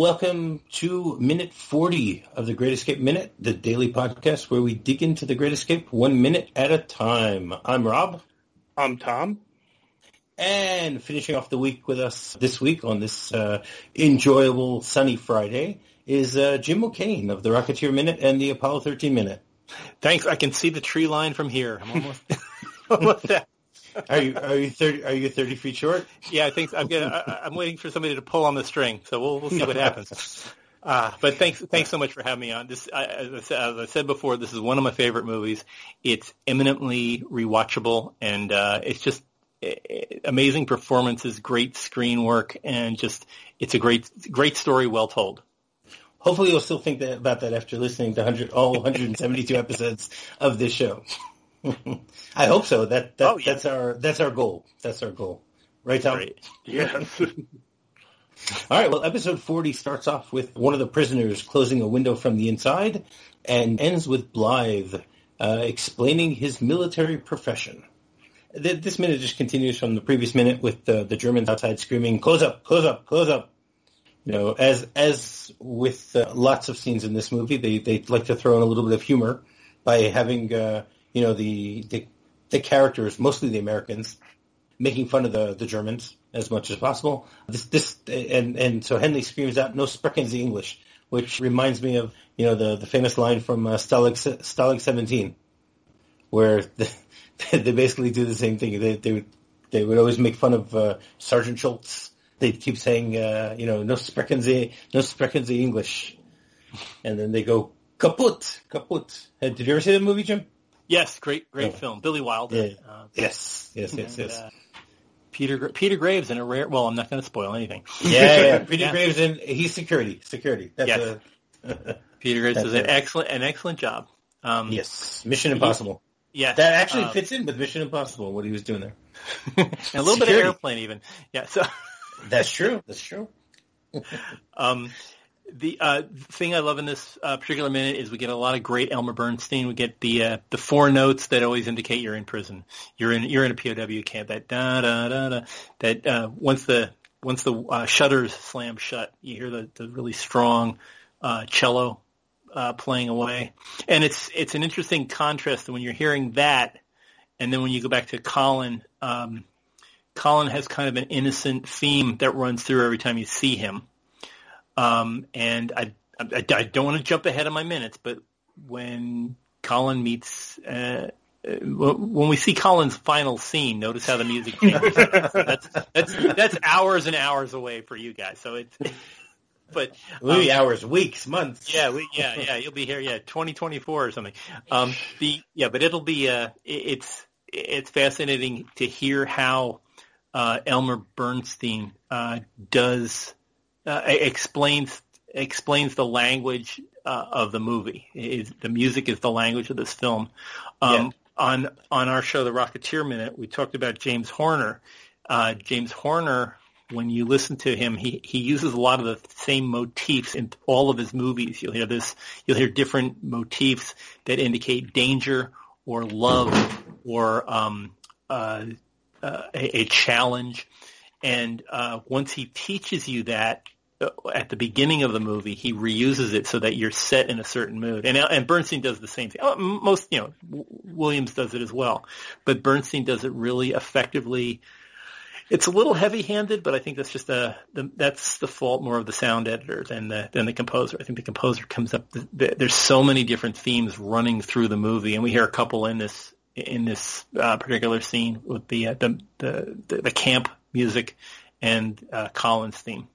welcome to minute 40 of the Great Escape Minute, the daily podcast where we dig into the Great Escape one minute at a time. I'm Rob. I'm Tom. And finishing off the week with us this week on this uh, enjoyable sunny Friday is uh, Jim O'Kane of the Rocketeer Minute and the Apollo 13 Minute. Thanks. I can see the tree line from here. I'm almost, almost there. Are you are you thirty are you thirty feet short? Yeah, I think I'm gonna. I, I'm waiting for somebody to pull on the string, so we'll we'll see what happens. Uh, but thanks thanks so much for having me on. This, I, as, I said, as I said before, this is one of my favorite movies. It's eminently rewatchable, and uh, it's just eh, eh, amazing performances, great screen work, and just it's a great great story, well told. Hopefully, you'll still think that, about that after listening to 100, all 172 episodes of this show. I hope so. That, that Oh, yeah. that's our that's our goal. That's our goal. Right, Tom? Great. Yes. All right. Well, episode 40 starts off with one of the prisoners closing a window from the inside and ends with Blythe uh, explaining his military profession. Th- This minute just continues from the previous minute with the, the Germans outside screaming, close up, close up, close up. You know, as as with uh, lots of scenes in this movie, they, they like to throw in a little bit of humor by having, uh, you know, the, the the characters, mostly the Americans, making fun of the, the Germans as much as possible. This, this, and, and so Hendley screams out, no sprechen Sie English, which reminds me of, you know, the, the famous line from uh, Stalag, Stalag 17, where the, they basically do the same thing. They, they would, they would always make fun of, uh, Sergeant Schultz. They'd keep saying, uh, you know, no sprechen Sie, no sprechen Sie English. And then they go, kaput, kaput. Did you ever see that movie, Jim? Yes, great great Yeah. film. Billy Wilder. Yeah. Uh, Yes, yes, yes, and, yes. uh, Peter Peter Graves in a rare. Well, I'm not going to spoil anything. Yeah, yeah. Peter Yeah. Graves in he's security. Security. That's Yes. a, Peter Graves does an excellent an excellent job. Um, yes. Mission Impossible. Yes. That actually uh, fits in with Mission Impossible. What he was doing there. a little bit of airplane even. Yeah. So. That's true. That's true. Um, the uh, thing I love in this uh, particular minute is we get a lot of great Elmer Bernstein. We get the uh, the four notes that always indicate you're in prison. You're in you're in a POW camp. That da da da da. That uh, once the once the uh, shutters slam shut, you hear the, the really strong uh, cello uh, playing away, and it's it's an interesting contrast when you're hearing that, and then when you go back to Colin. Um, Colin has kind of an innocent theme that runs through every time you see him. Um, and I, I, I don't want to jump ahead of my minutes, but when Colin meets, uh, uh, when we see Colin's final scene, notice how the music changes. that's that's that's hours and hours away for you guys. So it's, but um, hours, weeks, months. yeah, we, yeah, yeah. You'll be here, yeah, 2024 or something. Um, the yeah, but it'll be uh, it- it's it's fascinating to hear how uh, Elmer Bernstein uh, does uh, explains explains the language uh, of the movie. Is the music is the language of this film. Um, On on our show, The Rocketeer Minute, we talked about James Horner. Uh, James Horner, when you listen to him, he he uses a lot of the same motifs in all of his movies. You'll hear this. You'll hear different motifs that indicate danger or love or um, uh, uh, a, a challenge. And uh, once he teaches you that uh, at the beginning of the movie, he reuses it so that you're set in a certain mood. And and Bernstein does the same thing. Oh, Most, you know, Williams does it as well, but Bernstein does it really effectively. It's a little heavy-handed, but I think that's just a the, that's the fault more of the sound editor than the than the composer. I think the composer comes up. The, the, there's so many different themes running through the movie, and we hear a couple in this in this uh, particular scene with the, uh, the the the the camp music and uh, Colin's theme.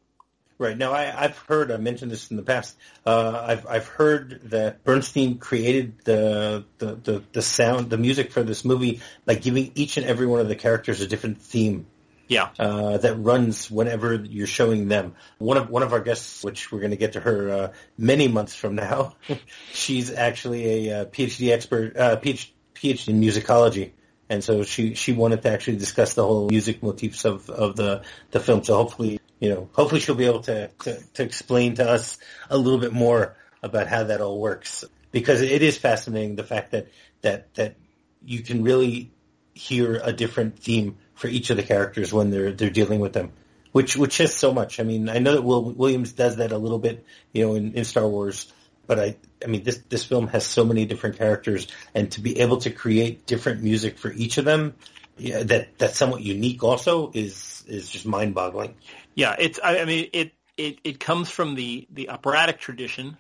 Right. Now, I, I've heard, I mentioned this in the past, uh, I've, I've heard that Bernstein created the, the, the, the sound, the music for this movie by giving each and every one of the characters a different theme. Yeah. uh, that runs whenever you're showing them. One of one of our guests, which we're going to get to her uh, many months from now, she's actually a uh, PhD expert, uh, PhD, PhD in musicology, and so she she wanted to actually discuss the whole music motifs of of the the film. So hopefully, you know, hopefully she'll be able to to, to explain to us a little bit more about how that all works because it is fascinating the fact that that that you can really hear a different theme for each of the characters when they're they're dealing with them. which which says so much. I mean, I know that Will Williams does that a little bit, you know, in, in Star Wars, but I I mean this this film has so many different characters, and to be able to create different music for each of them, yeah, that that's somewhat unique also is is just mind boggling. Yeah, it's I, I mean it it it comes from the the operatic tradition,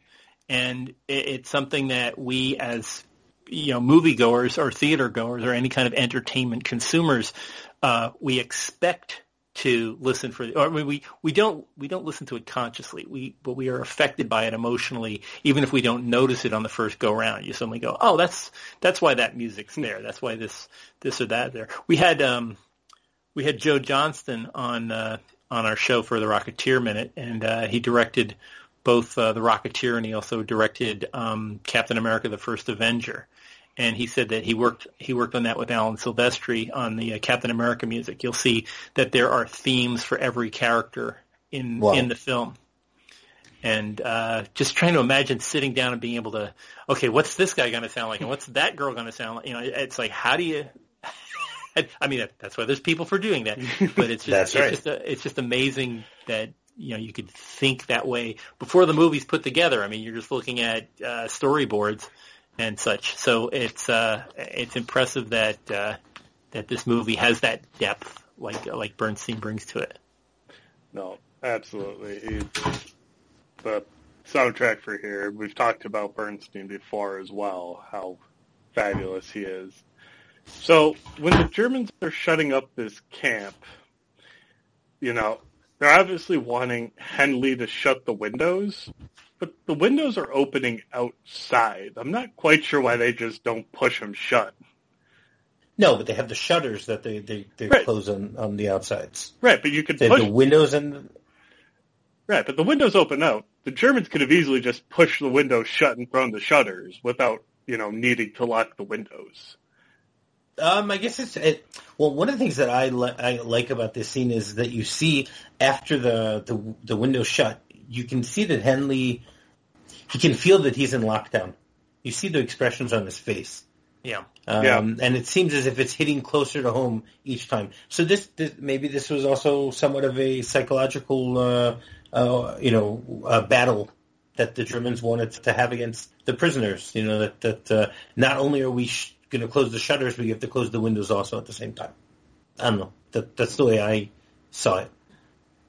and it, it's something that we as you know moviegoers or theater goers or any kind of entertainment consumers uh, we expect to listen for or I mean, we we don't we don't listen to it consciously. We but we are affected by it emotionally even if we don't notice it on the first go round. You suddenly go oh that's that's why that music's there. That's why this this or that there. We had um we had Joe Johnston on uh on our show for the Rocketeer minute and uh he directed both uh, the Rocketeer and he also directed um Captain America the First Avenger and he said that he worked he worked on that with Alan Silvestri on the uh, Captain America music. You'll see that there are themes for every character in wow. in the film, and uh, just trying to imagine sitting down and being able to, okay, what's this guy going to sound like, and what's that girl going to sound like? You know, it's like how do you? I mean, that's why there's people for doing that, but it's just right. it's just a, it's just amazing that you know you could think that way before the movie's put together. I mean, you're just looking at uh, storyboards and such. So it's uh, it's impressive that uh, that this movie has that depth like like Bernstein brings to it. No, absolutely. The soundtrack for here. We've talked about Bernstein before as well, how fabulous he is. So when the Germans are shutting up this camp, you know, they're obviously wanting Hendley to shut the windows but the windows are opening outside. I'm not quite sure why they just don't push them shut. No, but they have the shutters that they they, they right. close on, on the outsides. Right, but you could they push the windows and right, but the windows open out. The Germans could have easily just pushed the windows shut and thrown the shutters without you know needing to lock the windows. Um, I guess it's it, well. One of the things that I, li- I like about this scene is that you see after the the, the window shut, you can see that Hendley, he can feel that he's in lockdown. You see the expressions on his face. Yeah. Um, yeah. And it seems as if it's hitting closer to home each time. So this, this maybe this was also somewhat of a psychological, uh, uh, you know, uh, battle that the Germans wanted to have against the prisoners. You know that that uh, not only are we sh- going to close the shutters, but you have to close the windows also at the same time. I don't know. That that's the way I saw it.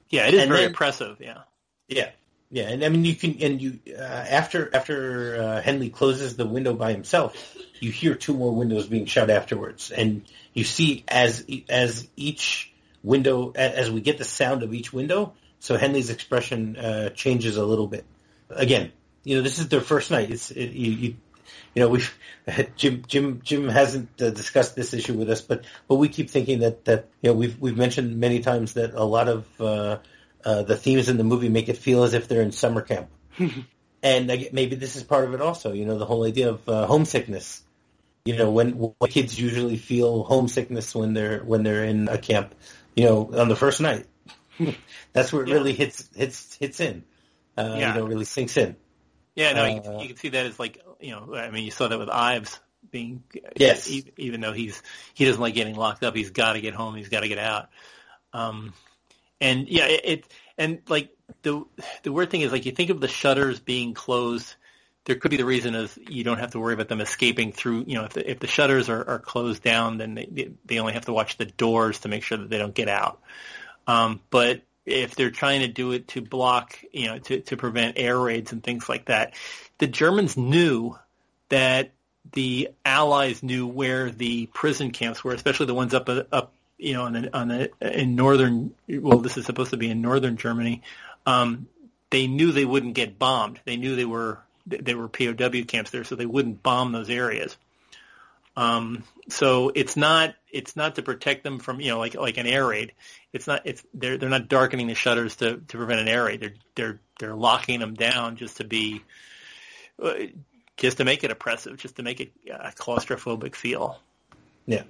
Yeah, it is and very then, impressive. Yeah. Yeah, yeah, and I mean you can and you uh, after after uh, Hendley closes the window by himself, you hear two more windows being shut afterwards, and you see as as each window as we get the sound of each window, so Hendley's expression uh, changes a little bit. Again, you know this is their first night. It's it, you, you you know, we Jim Jim Jim hasn't uh, discussed this issue with us, but but we keep thinking that that you know we've we've mentioned many times that a lot of uh, uh, the themes in the movie make it feel as if they're in summer camp. and maybe this is part of it also, you know, the whole idea of uh, homesickness. You know, when, when kids usually feel homesickness when they're when they're in a camp, you know, on the first night. That's where it yeah. really hits hits hits in. Uh, yeah. You know, really sinks in. Yeah, no, you, uh, you, can see that as like you know, I mean, you saw that with Ives being yes, even, even though he's he doesn't like getting locked up, he's got to get home, he's got to get out. Um, and yeah, it, it and like the the weird thing is like you think of the shutters being closed. There could be the reason is you don't have to worry about them escaping through. You know, if the, if the shutters are, are closed down, then they they only have to watch the doors to make sure that they don't get out. Um, but if they're trying to do it to block, you know, to, to prevent air raids and things like that, the Germans knew that the Allies knew where the prison camps were, especially the ones up up you know, on on in northern, well, this is supposed to be in northern Germany, um, they knew they wouldn't get bombed. They knew they were, they were POW camps there, so they wouldn't bomb those areas. Um, so it's not, it's not to protect them from, you know, like, like an air raid. It's not, it's, they're, they're not darkening the shutters to, to prevent an air raid. They're, they're, they're locking them down just to be, uh, just to make it oppressive, just to make it a claustrophobic feel. Yeah.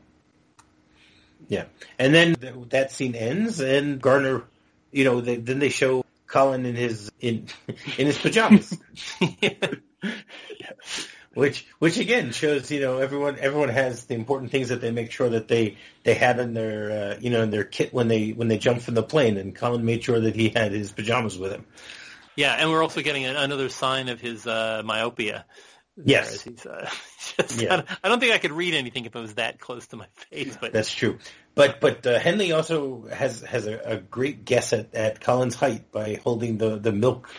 Yeah, and then th- that scene ends, and Garner, you know, they, then they show Colin in his in in his pajamas. yeah. which which again shows you know everyone everyone has the important things that they make sure that they they have in their uh, you know in their kit when they when they jump from the plane and Colin made sure that he had his pajamas with him. Yeah, and we're also getting another sign of his uh, myopia. Yes, he's, uh, just, yeah. I don't think I could read anything if it was that close to my face. But that's true. But but uh, Hendley also has has a, a great guess at, at Colin's height by holding the the milk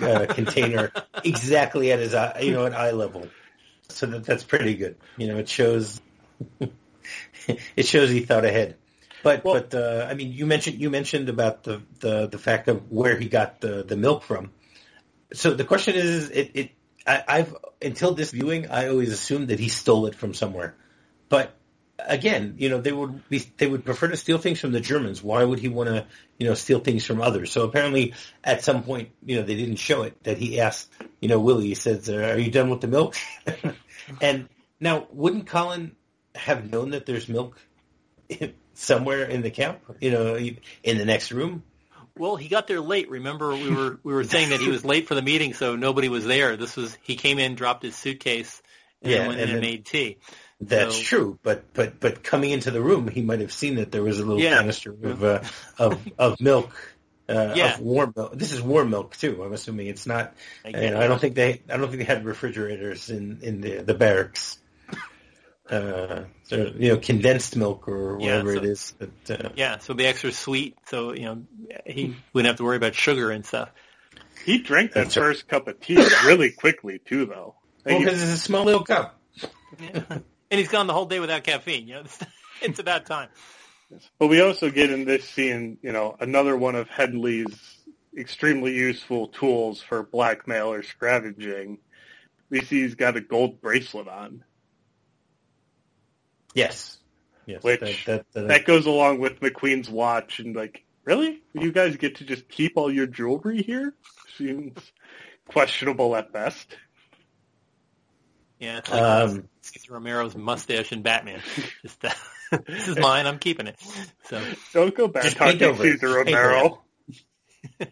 uh, container exactly at his eye, you know, at eye level. So that that's pretty good. You know, it shows it shows he thought ahead. But well, but uh, I mean, you mentioned you mentioned about the, the the fact of where he got the the milk from. So the question is, it, it I, I've until this viewing, I always assumed that he stole it from somewhere. But again, you know, they would be, they would prefer to steal things from the Germans. Why would he want to, you know, steal things from others? So apparently, at some point, you know, they didn't show it that he asked, you know, Willie. He says, uh, "Are you done with the milk?" and now, wouldn't Colin have known that there's milk somewhere in the camp? You know, in the next room. Well, he got there late. Remember, we were we were saying that he was late for the meeting, so nobody was there. This was he came in, dropped his suitcase, and yeah, went and in and made tea. That's so, true, but but but coming into the room, he might have seen that there was a little yeah. canister of uh, of of milk. Uh, yeah. of warm milk. This is warm milk too. I'm assuming it's not. I, you know, I don't think they. I don't think they had refrigerators in in the the barracks. Uh, so, you know, condensed milk or whatever yeah, so, it is. But, uh, yeah, so be extra sweet. So you know, he wouldn't have to worry about sugar and stuff. He drank that That's first right. cup of tea really quickly too, though. Well, because it's a small little cup. Yeah and he's gone the whole day without caffeine. You know, it's about time. But we also get in this scene, you know, another one of Hendley's extremely useful tools for blackmail or scavenging. We see he's got a gold bracelet on. Yes. Yes. Which that, that, that, that goes along with McQueen's watch and like, really? You guys get to just keep all your jewelry here? Seems questionable at best. Yeah, it's like um, Cesar Romero's mustache and Batman. Just uh, this is mine. I'm keeping it. So don't go back talking Cesar Romero.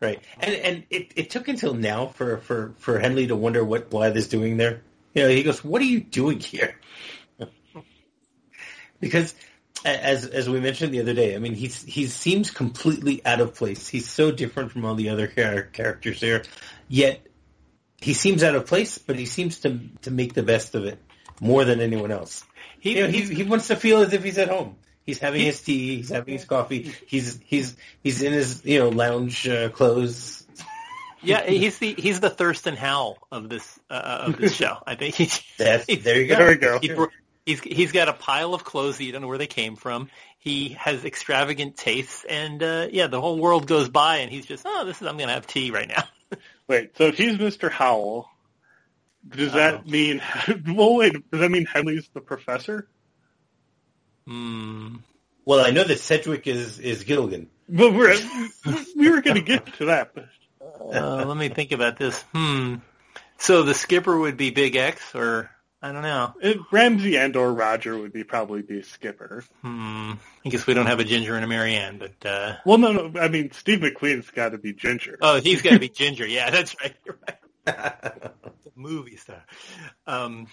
right, and and it, it took until now for, for, for Hendley to wonder what Blythe is doing there. You know, he goes, "What are you doing here?" because as as we mentioned the other day, I mean, he's he seems completely out of place. He's so different from all the other characters there, yet he seems out of place, but he seems to to make the best of it more than anyone else. He you know, he, he wants to feel as if he's at home. He's having his tea. He's having his coffee. He's he's he's in his you know lounge uh, clothes. Yeah, he's the he's the Thurston Howell of this uh, of this show. I think he's, That's, there you go. There we go. He, he's he's got a pile of clothes that you don't know where they came from. He has extravagant tastes, and uh, yeah, the whole world goes by, and he's just oh, this is I'm gonna have tea right now. Wait, so if he's Mr. Howell, does that Uh-oh. mean? Well, wait. Does that mean Hendley's the professor? Hmm. Well, I know that Sedgwick is is Gilligan. But we're we were going to get to that. But... Uh, let me think about this. Hmm. So the skipper would be Big X, or I don't know. It, Ramsey and or Roger would be probably be skipper. Hmm. I guess we don't have a Ginger and a Mary Ann, but uh Well no no I mean Steve McQueen's gotta be Ginger. Oh, he's gotta be Ginger, yeah, that's right. You're right. the movie star. Um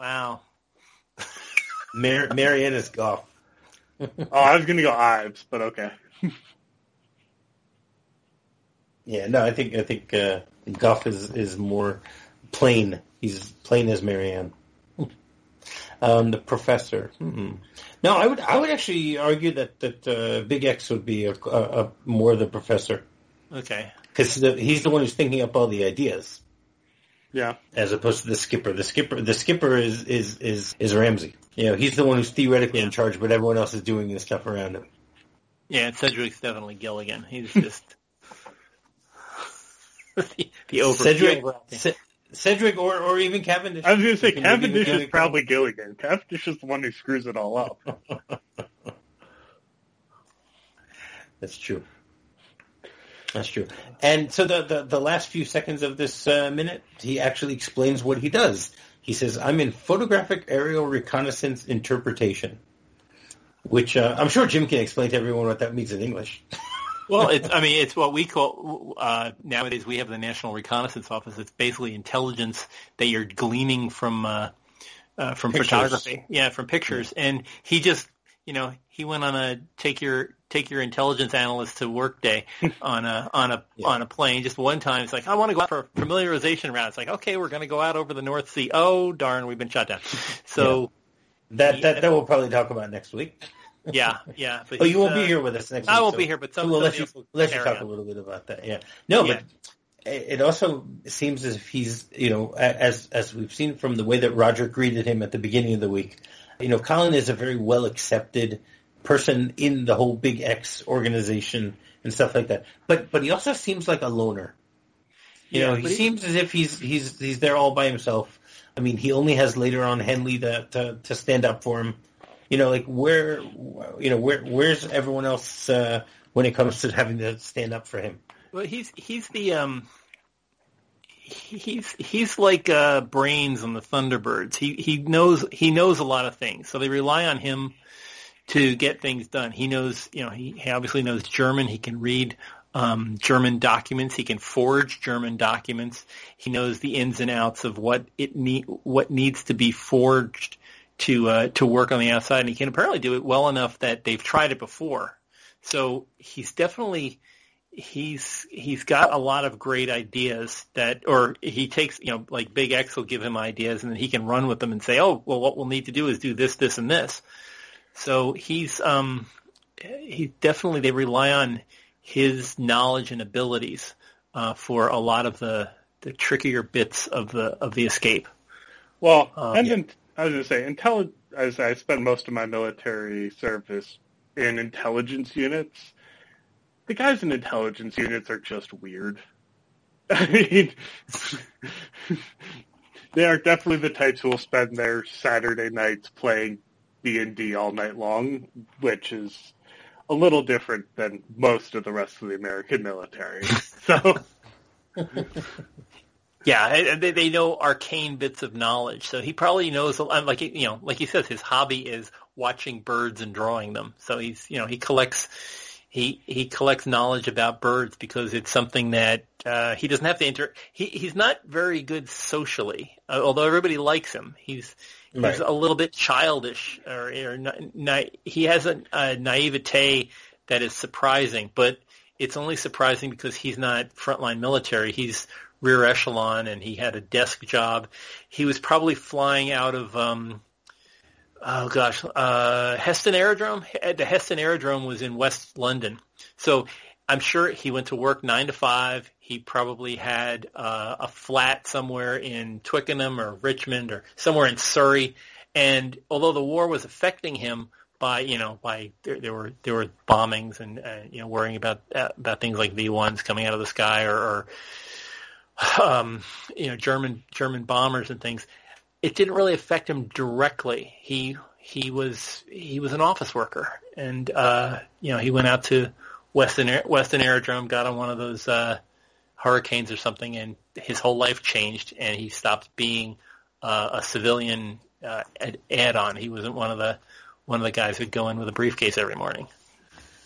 Wow. Mar- Mary Ann is Goff. oh, I was gonna go Ives, but okay. yeah, no, I think I think uh Goff is is more plain He's plain as Mary Ann. Um, the professor. Mm-hmm. No, I would I would actually argue that that uh, Big X would be a, a, a more the professor. Okay. Because he's the one who's thinking up all the ideas. Yeah. As opposed to the skipper. The skipper the skipper is is is, is Ramsey. You know, he's the one who's theoretically yeah. in charge, but everyone else is doing the stuff around him. Yeah, Cedric's definitely Gilligan. He's just the, the over. Cedric, Cedric or, or even Cavendish. I was going to say Cavendish is probably Gilligan. Cavendish is the one who screws it all up. That's true. That's true. And so the, the, the last few seconds of this uh, minute, he actually explains what he does. He says, I'm in photographic aerial reconnaissance interpretation, which uh, I'm sure Jim can explain to everyone what that means in English. well, it's I mean it's what we call uh, nowadays we have the National Reconnaissance Office. It's basically intelligence that you're gleaning from uh, uh, from Pictures. photography, yeah, from pictures. And he just you know he went on a take your take your intelligence analyst to work day on a on a Yeah. on a plane just one time. It's like I want to go out for a familiarization round. It's like okay, we're going to go out over the North Sea. Oh darn, we've been shot down. So That that that we'll probably talk about next week. Yeah, yeah. But Oh, you won't uh, be here with us next week. I won't so- be here, but so some, we'll let you let you talk a little bit about that. Yeah. No, Yeah. but it it also seems as if he's you know as as we've seen from the way that Roger greeted him at the beginning of the week. You know, Colin is a very well accepted person in the whole Big X organization and stuff like that. But but he also seems like a loner. You Yeah, know, he he- seems as if he's he's he's there all by himself. I mean, he only has later on Hendley to to, to stand up for him. You know, like where you know where where's everyone else uh, when it comes to having to stand up for him? Well, he's he's the um he's he's like uh brains on the Thunderbirds. He he knows he knows a lot of things, so they rely on him to get things done. He knows, you know, he, he obviously knows German. He can read um, German documents. He can forge German documents. He knows the ins and outs of what it need what needs to be forged to uh, to work on the outside, and he can apparently do it well enough that they've tried it before. So he's definitely he's he's got a lot of great ideas that or he takes you know like big x will give him ideas and then he can run with them and say oh well what we'll need to do is do this this and this so he's um he definitely they rely on his knowledge and abilities uh for a lot of the the trickier bits of the of the escape Well, and yeah. in, I was going to say, intelli- as I spent most of my military service in intelligence units, the guys in intelligence units are just weird. I mean, they are definitely the types who will spend their Saturday nights playing D&D all night long, which is a little different than most of the rest of the American military. So, Yeah, and they, they know arcane bits of knowledge. So he probably knows, a lot- like you know, like he says, his hobby is watching birds and drawing them. So he's, you know, he collects, he he collects knowledge about birds because it's something that uh, he doesn't have to inter. He he's not very good socially, uh, although everybody likes him. He's he's Right. a little bit childish, or, or na- he has a, a naivete that is surprising, but it's only surprising because he's not frontline military. He's rear echelon, and he had a desk job. He was probably flying out of, um, oh gosh, uh, Heston Aerodrome. The Heston Aerodrome was in West London, so I'm sure he went to work nine to five. He probably had uh, a flat somewhere in Twickenham or Richmond or somewhere in Surrey. And although the war was affecting him by, you know, by there, there were there were bombings and uh, you know worrying about uh, about things like V1s coming out of the sky or, or um, you know German German bombers and things. It didn't really affect him directly. He he was he was an office worker, and uh, you know he went out to Weston Aer- Weston Aerodrome, got on one of those uh, hurricanes or something, and his whole life changed, and he stopped being uh, a civilian uh, ad- add-on. He wasn't one of the one of the guys who'd go in with a briefcase every morning.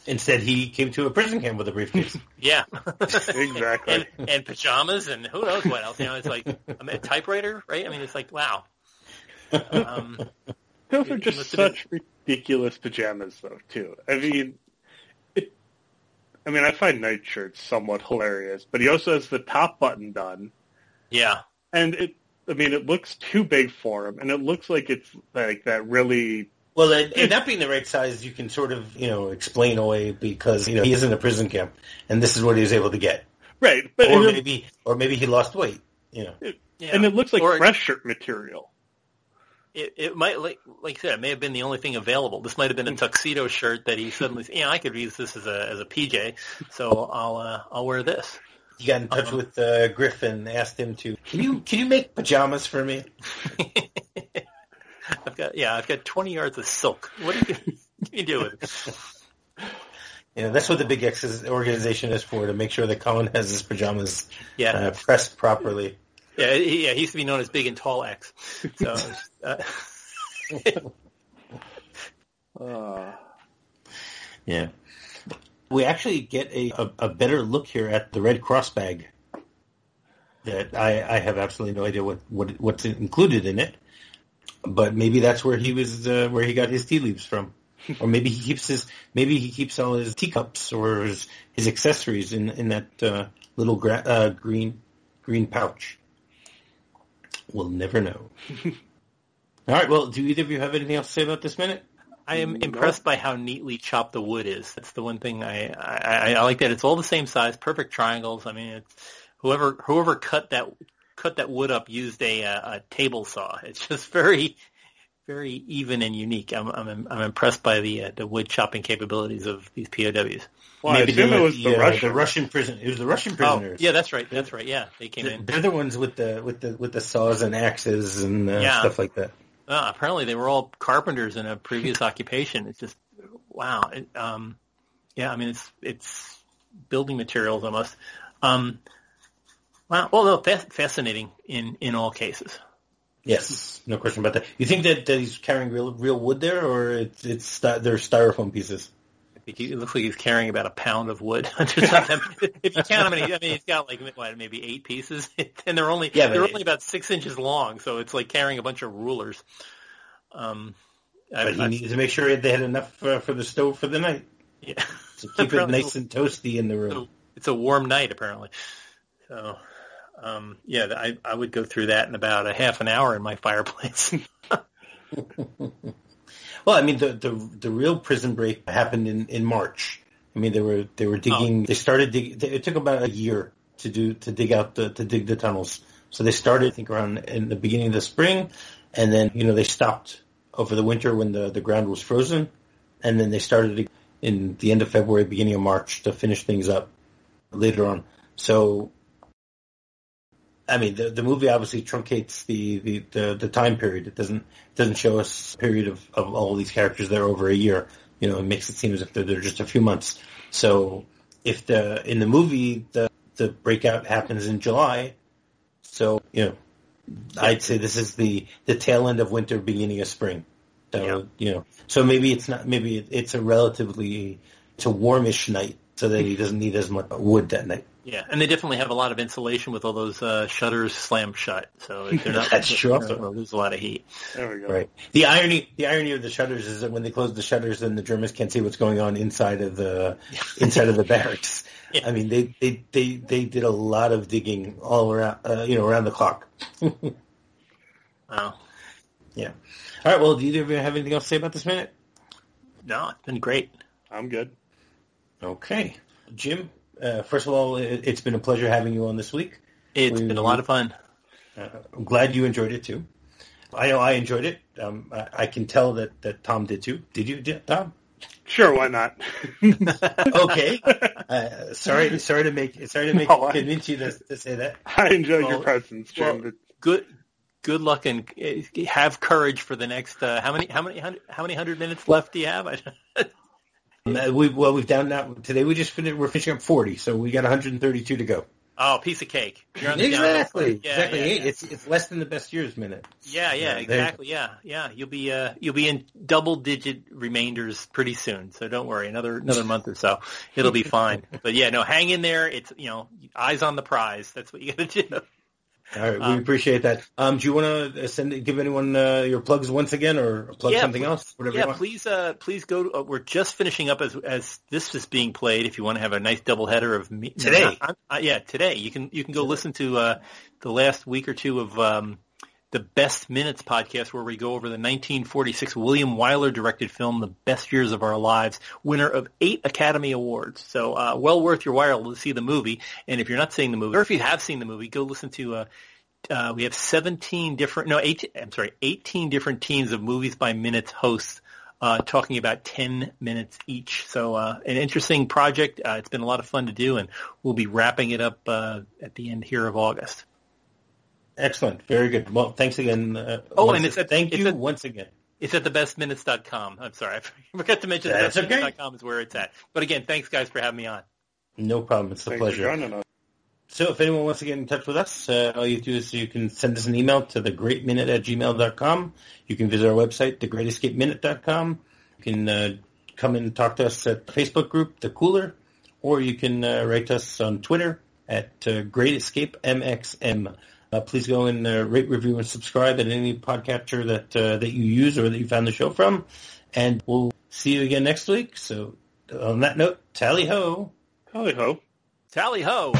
Instead, he came to a prison camp with a briefcase. Yeah, Exactly. and, and pajamas and who knows what else. You know, it's like I mean, a typewriter, right? I mean, it's like wow. Um, Those are It just must have such ridiculous pajamas, though. Too. I mean, it, I mean, I find nightshirts somewhat hilarious, but he also has the top button done, yeah, and it. I mean, it looks too big for him, and it looks like it's like that really. Well, and, and that being the right size, you can sort of, you know, explain away because, you know, he is in a prison camp and this is what he was able to get. Right, but Or and, it, maybe, or maybe he lost weight, you know. yeah. and it looks like Or- dress shirt material. It, it might, like, like I said, it may have been the only thing available. This might have been a tuxedo shirt that he suddenly, yeah, I could use this as a as a PJ, so I'll uh, I'll wear this. He got in touch Uh-huh. with uh, Griffin, and asked him to, can you, can you make pajamas for me? I've got yeah, I've got twenty yards of silk. What do you, what can you do with? You know, that's what the Big X organization is for, to make sure that Colin has his pajamas Yeah, uh, pressed properly. yeah, he, yeah. He used to be known as Big and Tall X. So uh, Uh, Yeah. We actually get a, a, a better look here at the Red Cross bag. That I, I have absolutely no idea what, what what's included in it, but maybe that's where he was uh, where he got his tea leaves from, or maybe he keeps his maybe he keeps all his teacups or his, his accessories in in that uh, little gra- uh, green green pouch. We'll never know. all right. Well, do either of you have anything else to say about this minute? I am impressed by how neatly chopped the wood is. That's the one thing I, I, I like that it's all the same size, perfect triangles. I mean, it's whoever whoever cut that cut that wood up used a a table saw. It's just very very even and unique. I'm I'm I'm impressed by the uh, the wood chopping capabilities of these POWs. Well, Maybe I assume it was the, the, Russian. The Russian prison. It was the Russian prisoners. Oh, yeah, that's right. That's right. Yeah, they came in. They're the ones with the with the with the saws and axes and uh, yeah. stuff like that. Uh, apparently, they were all carpenters in a previous occupation. It's just wow. It, um, yeah, I mean, it's it's building materials almost. Um, wow. Well, no, fascinating in in all cases. Yes, no question about that. You think that, that he's carrying real real wood there, or it's it's they're styrofoam pieces? I think It looks like he's carrying about a pound of wood. if you count many, I mean, he's got like what, maybe eight pieces, and they're only yeah, they're only about six inches long, so it's like carrying a bunch of rulers. Um, but I, he I, needed to make sure they had enough uh, for the stove for the night. Yeah, to keep it nice and toasty in the room. It's a warm night apparently. So, um, yeah, I I would go through that in about a half an hour in my fireplace. Well, I mean, the the the real prison break happened in in March. I mean, they were they were digging. Oh. They started digging. It took about a year to do to dig out the to dig the tunnels. So they started, I think, around in the beginning of the spring, and then you know they stopped over the winter when the the ground was frozen, and then they started in the end of February, beginning of March to finish things up later on. So I mean, the the movie obviously truncates the, the, the, the time period. It doesn't doesn't show us a period of, of all these characters there over a year. You know, it makes it seem as if they're there just a few months. So if the in the movie the the breakout happens in July, so you know, I'd say this is the the tail end of winter, beginning of spring. So yeah. you know, so maybe it's not maybe it's a relatively it's a warmish night, so that he doesn't need as much wood that night. Yeah, and they definitely have a lot of insulation with all those uh, shutters slammed shut, so they're not That's true. going to lose a lot of heat. There we go. Right. The irony, the irony of the shutters is that when they close the shutters, then the Germans can't see what's going on inside of the inside of the barracks. Yeah. I mean, they, they they they did a lot of digging all around, uh, you know, around the clock. wow. Yeah. All right. Well, do either of you have anything else to say about this minute? No, it's been great. I'm good. Okay, Jim uh, first of all, it, has been a pleasure having you on this week. It's we, been a lot of fun. Uh, I'm glad you enjoyed it too. I know I enjoyed it. Um, I, I, can tell that, that Tom did too. Did you, Tom? Sure, why not? okay. Uh, sorry, sorry to make sorry to make no, convince you to, to, say that. I enjoyed well, your presence, Jim. Well, good good luck and uh, have courage for the next. Uh, how many how many how many hundred minutes left do you have? Uh, we well we've down now today. We just finished. We're finishing up forty, so we got 132 to go. Oh, piece of cake. exactly. Yeah, exactly. Yeah, yeah. It's it's less than the best years minute. Yeah, yeah, exactly. Yeah, yeah. You'll be uh you'll be in double digit remainders pretty soon. So don't worry. Another another month or so, it'll be fine. but yeah, no, hang in there. It's you know eyes on the prize. That's what you got to do. All right, we um, appreciate that. Um, do you want to send give anyone uh, your plugs once again, or plug yeah, something else? Whatever. Yeah, please, uh, please go. To, uh, we're just finishing up as as this is being played. If you want to have a nice double header of me today, uh, yeah, today you can you can go today. listen to uh, the last week or two of um, the Best Minutes podcast, where we go over the 1946 William Wyler directed film, The Best Years of Our Lives, winner of eight Academy Awards. So uh, well worth your while to see the movie. And if you're not seeing the movie, or if you have seen the movie, go listen to. Uh, uh, we have 17 different, no, 18, I'm sorry, 18 different teams of Movies by Minutes hosts uh, talking about 10 minutes each. So uh, an interesting project. Uh, it's been a lot of fun to do, and we'll be wrapping it up uh, at the end here of August. Excellent. Very good. Well, thanks again. Uh, oh, and it's at, thank it's you at, once again. It's at thebestminutes.com. I'm sorry. I forgot to mention That's thebestminutes.com okay. is where it's at. But again, thanks guys for having me on. No problem. It's a thanks pleasure. So if anyone wants to get in touch with us, uh, all you do is you can send us an email to thegreatminute at gmail.com. You can visit our website, thegreatescapeminute.com. You can uh, come and talk to us at the Facebook group, The Cooler. or you can uh, write to us on Twitter at uh, Great Escape MXM. Uh, please go and uh, rate, review, and subscribe at any podcatcher that uh, that you use or that you found the show from. And we'll see you again next week. So on that note, tally ho. Tally ho. Tally ho.